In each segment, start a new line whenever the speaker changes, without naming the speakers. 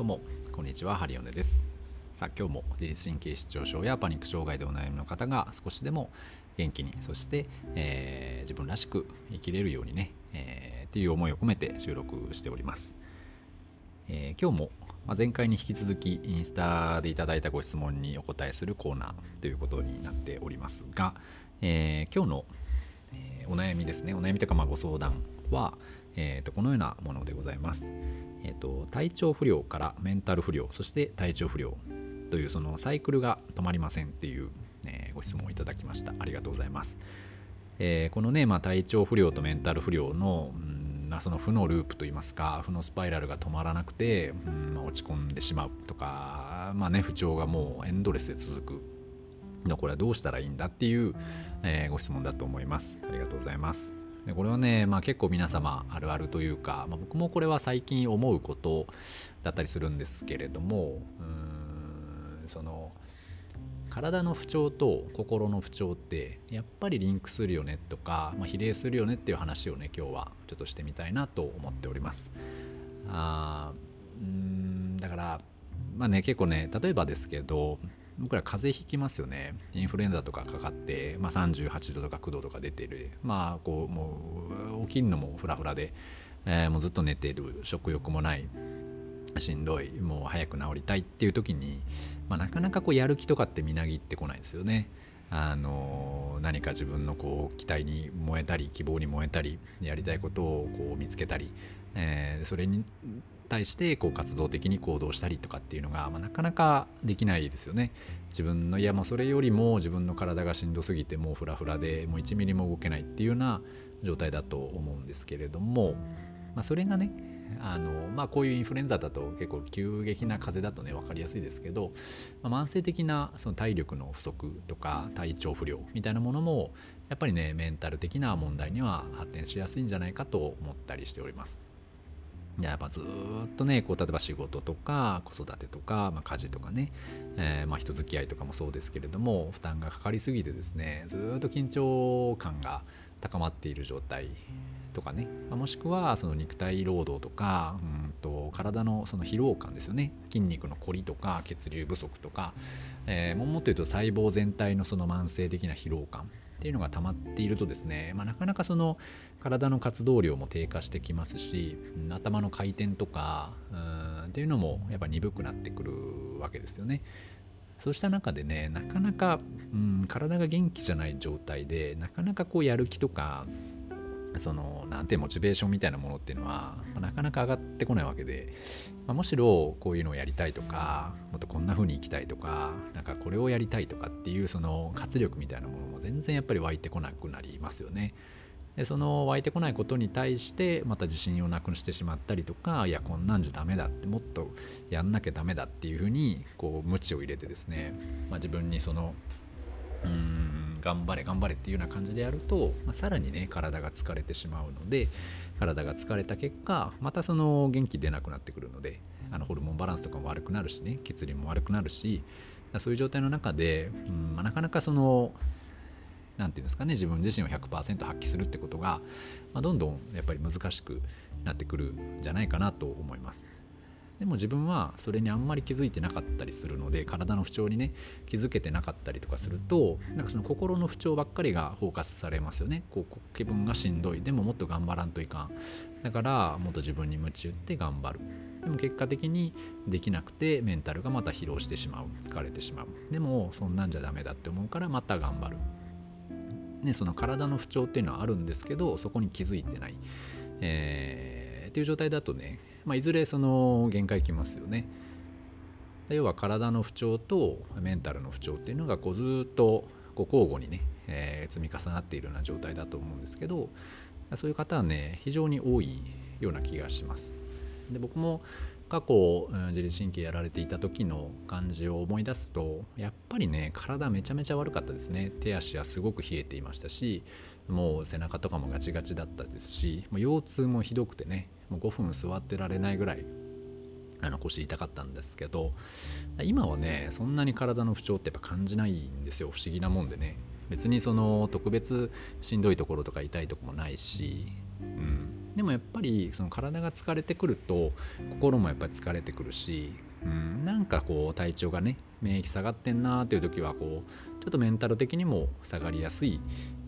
どうもこんにちはハリオネです。さあ今日も自律神経失調症やパニック障害でお悩みの方が少しでも元気にそして、えー、自分らしく生きれるようにね、えー、っていう思いを込めて収録しております、えー、今日も前回に引き続きインスタでいただいたご質問にお答えするコーナーということになっておりますが、え今日の、えお悩みですね。お悩みというかまあご相談は、えー、とこのようなものでございます。えーと、体調不良からメンタル不良そして体調不良というそのサイクルが止まりませんっていう、えー、ご質問をいただきました。ありがとうございます、えー、このね、まあ、体調不良とメンタル不良の、うんまあ、その負のループといいますか負のスパイラルが止まらなくて、うんまあ、落ち込んでしまうとか、まあね、不調がもうエンドレスで続く。のこれはどうしたらいいんだっていう、えー、ご質問だと思います。ありがとうございます。でこれはね、まあ、結構皆様あるあるというか、まあ、僕もこれは最近思うことだったりするんですけれどもうんその体の不調と心の不調ってやっぱりリンクするよねとか、まあ、比例するよねっていう話をね今日はちょっとしてみたいなと思っております。あーうんだからまあね結構ね例えばですけど僕ら風邪ひきますよね。インフルエンザとかかかって、まあ、38度とか9度とか出てる。まあこうもう起きるのもフラフラで、えー、もうずっと寝てる食欲もない。しんどい。もう早く治りたいっていう時に、まあ、なかなかこうやる気とかってみなぎってこないですよね。あの何か自分のこう期待に燃えたり希望に燃えたりやりたいことをこう見つけたり、えー、それに対してこう活動的に行動したりとかっていうのが、まあ、なかなかできないですよね。自分のいやもうそれよりも自分の体がしんどすぎてもうフラフラでもう1ミリも動けないっていうような状態だと思うんですけれども、まあ、それがねあのまあ、こういうインフルエンザだと結構急激な風邪だとね分かりやすいですけど、まあ、慢性的なその体力の不足とか体調不良みたいなものもやっぱりねメンタル的な問題には発展しやすいんじゃないかと思ったりしております。やっぱずっとねこう例えば仕事とか子育てとか、まあ、家事とかね、えー、まあ、人付き合いとかもそうですけれども負担がかかりすぎてですねずっと緊張感が高まっている状態とかね、まあ、もしくはその肉体労働とかうんと体のその疲労感ですよね筋肉のこりとか血流不足とか、えー、もっと言うと細胞全体のその慢性的な疲労感っていうのが溜まっているとですね、まあ、なかなかその体の活動量も低下してきますし頭の回転とかうんっていうのもやっぱ鈍くなってくるわけですよね。そうした中でねなかなか、うん、体が元気じゃない状態でなかなかこうやる気とかそのなんてモチベーションみたいなものっていうのは、まあ、なかなか上がってこないわけで、まあ、むしろこういうのをやりたいとかもっとこんな風に生きたいとかなんかこれをやりたいとかっていうその活力みたいなもの全然やっぱり湧いてこなくなりますよね。でその湧いてこないことに対してまた自信をなくしてしまったりとかいやこんなんじゃダメだってもっとやんなきゃダメだっていうふうにこう無知を入れてですね、まあ、自分にそのうん頑張れ頑張れっていうような感じでやると、まあ、さらにね体が疲れてしまうので体が疲れた結果またその元気出なくなってくるのであのホルモンバランスとかも悪くなるしね血流も悪くなるしそういう状態の中で、うんまあ、なかなかその何て言うんですかね自分自身を100%発揮するってことが、まあ、どんどんやっぱり難しくなってくるんじゃないかなと思います。でも自分はそれにあんまり気づいてなかったりするので体の不調にね気づけてなかったりとかするとなんかその心の不調ばっかりがフォーカスされますよね。こう気分がしんどい。でももっと頑張らんといかん。だからもっと自分に夢中って頑張る。でも結果的にできなくてメンタルがまた疲労してしまう。疲れてしまう。でもそんなんじゃダメだって思うからまた頑張る。ね、その体の不調っていうのはあるんですけどそこに気づいてない、えー、っていう状態だとねまあ、いずれその限界きますよね。要は体の不調とメンタルの不調っていうのがこうずっとこう交互にね、えー、積み重なっているような状態だと思うんですけどそういう方はね非常に多いような気がします。で僕も過去自律神経やられていた時の感じを思い出すとやっぱりね体めちゃめちゃ悪かったですね。手足はすごく冷えていましたしもう背中とかもガチガチだったですし腰痛もひどくてねもう5分座ってられないぐらいあの腰痛かったんですけど今はねそんなに体の不調ってやっぱ感じないんですよ。不思議なもんでね。別にその特別しんどいところとか痛いとこもないし、うん、でもやっぱりその体が疲れてくると心もやっぱり疲れてくるし、うん、なんかこう体調がね免疫下がってんなーっていう時はこうちょっとメンタル的にも下がりやすい、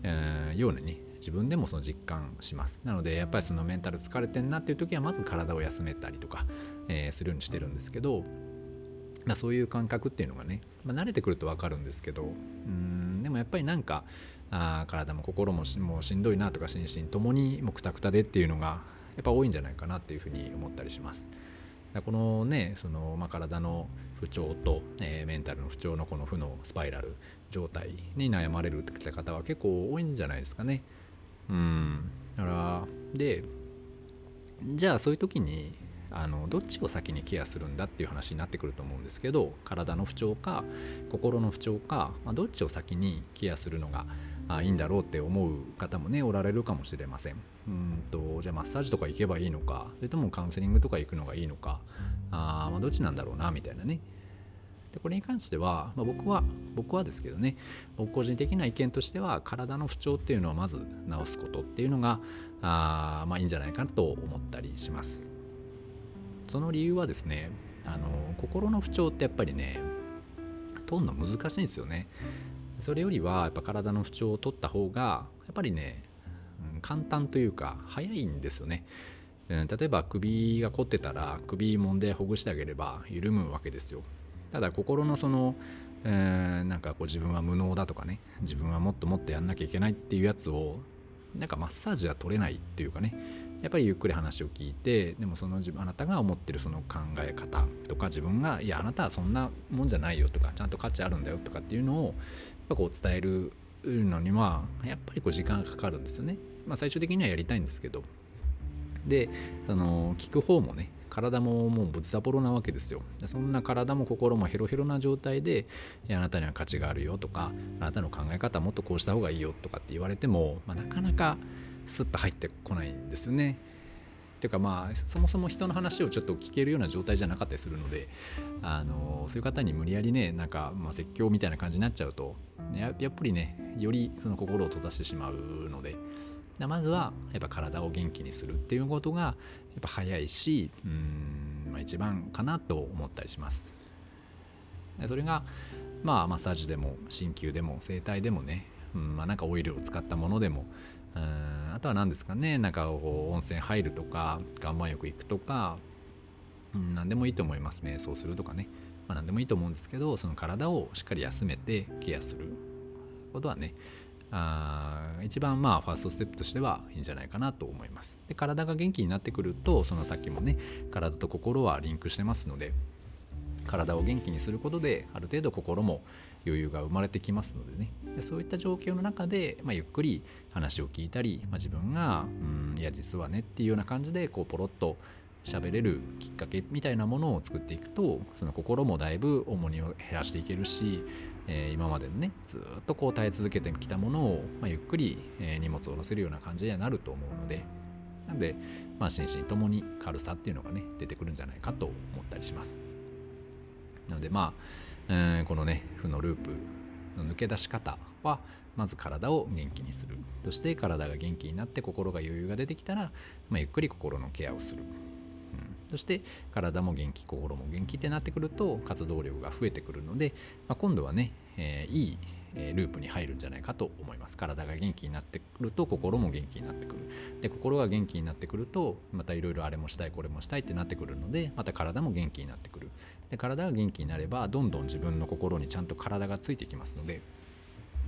えー、ようなね自分でもその実感します。なのでやっぱりそのメンタル疲れてんなっていう時はまず体を休めたりとか、えー、するようにしてるんですけど、まあ、そういう感覚っていうのがね、まあ、慣れてくると分かるんですけどうんでもやっぱりなんかあ体も心もしもうしんどいなとか心身ともにもうくたくたでっていうのがやっぱ多いんじゃないかなっていうふうに思ったりします。このねその、まあ、体の不調と、えー、メンタルの不調のこの負のスパイラル状態に悩まれるって方は結構多いんじゃないですかね。うんだからでじゃあそういう時にあのどっちを先にケアするんだっていう話になってくると思うんですけど体の不調か心の不調か、まあ、どっちを先にケアするのがあいいんだろうって思う方もねおられるかもしれません。うんとじゃあマッサージとか行けばいいのかそれともカウンセリングとか行くのがいいのか。あ、まあ、どっちなんだろうなみたいなね。でこれに関しては、まあ、僕は僕はですけどね僕個人的な意見としては体の不調っていうのをまず治すことっていうのがあまあいいんじゃないかと思ったりします。その理由はですねあの心の不調ってやっぱりね取るの難しいんですよね。それよりはやっぱ体の不調を取った方がやっぱりね、簡単というか早いんですよね、うん、例えば首が凝ってたら首もんでほぐしてあげれば緩むわけですよ。ただ心のその、えー、なんかこう自分は無能だとかね自分はもっともっとやんなきゃいけないっていうやつをなんかマッサージは取れないっていうかねやっぱりゆっくり話を聞いてでもその自分あなたが思ってるその考え方とか自分がいやあなたはそんなもんじゃないよとかちゃんと価値あるんだよとかっていうのをぱこう伝えるのにはやっぱりこう時間がかかるんですよね。まあ、最終的にはやりたいんですけど。でその聞く方もね体ももうぶっザボロなわけですよ。そんな体も心もヘロヘロな状態であなたには価値があるよとかあなたの考え方もっとこうした方がいいよとかって言われても、まあ、なかなかスッと入ってこないんですよね。ていうかまあそもそも人の話をちょっと聞けるような状態じゃなかったりするのであのそういう方に無理やりねなんか、まあ、説教みたいな感じになっちゃうとやっぱりねよりその心を閉ざしてしまうのでまずはやっぱ体を元気にするっていうことがやっぱ早いしうん、まあ、一番かなと思ったりします。それがまあマッサージでも鍼灸でも整体でもね、うんまあ、なんかオイルを使ったものでもうんあとは何ですかねなんか温泉入るとか岩盤浴行くとか、うん、何でもいいと思います瞑想するとかね、まあ、何でもいいと思うんですけどその体をしっかり休めてケアすることはねあ一番まあファーストステップとしてはいいんじゃないかなと思います。で体が元気になってくるとそのさっきもね体と心はリンクしてますので体を元気にすることである程度心も余裕が生まれてきますのでね。でそういった状況の中で、まあ、ゆっくり話を聞いたり、まあ、自分がうんいや実はねっていうような感じでこうポロッと喋れるきっかけみたいなものを作っていくとその心もだいぶ重荷を減らしていけるしえー、今までねずっとこう耐え続けてきたものを、まあ、ゆっくり、えー、荷物を乗せるような感じにはなると思うので。なんで、まあ、心身ともに軽さっていうのがね出てくるんじゃないかと思ったりします。なのでまあ、えー、このね負のループの抜け出し方はまず体を元気にする。そして体が元気になって心が余裕が出てきたら、まあ、ゆっくり心のケアをする。うん。そして体も元気心も元気ってなってくると活動量が増えてくるので、まあ、今度はね、えー、いいループに入るんじゃないかと思います。体が元気になってくると心も元気になってくる。で心が元気になってくるとまたいろいろあれもしたいこれもしたいってなってくるのでまた体も元気になってくる。で体が元気になればどんどん自分の心にちゃんと体がついてきますので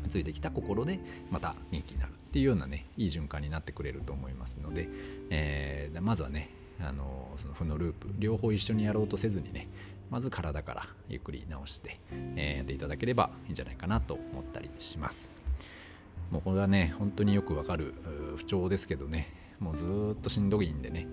ついてきた心でまた元気になるっていうようなねいい循環になってくれると思いますので、えー、まずはねあのその負のループ両方一緒にやろうとせずにねまず体からゆっくり直して、え、やっていただければいいんじゃないかなと思ったりします。もうこれはね本当によくわかる不調ですけどねもうずっとしんどいんでね。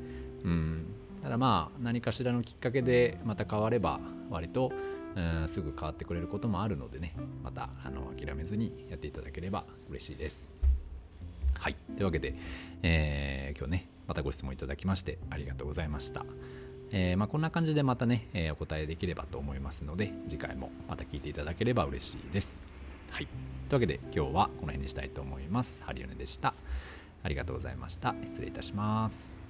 うん。ただまあ何かしらのきっかけでまた変われば割とうんすぐ変わってくれることもあるのでね。またあの諦めずにやっていただければ嬉しいです。はい。というわけで、えー、今日ねまたご質問いただきましてありがとうございました。えー、まあ、こんな感じでまたね、えー、お答えできればと思いますので、次回もまた聞いていただければ嬉しいです。はい。というわけで今日はこの辺にしたいと思います。ハリオネでした。ありがとうございました失礼いたします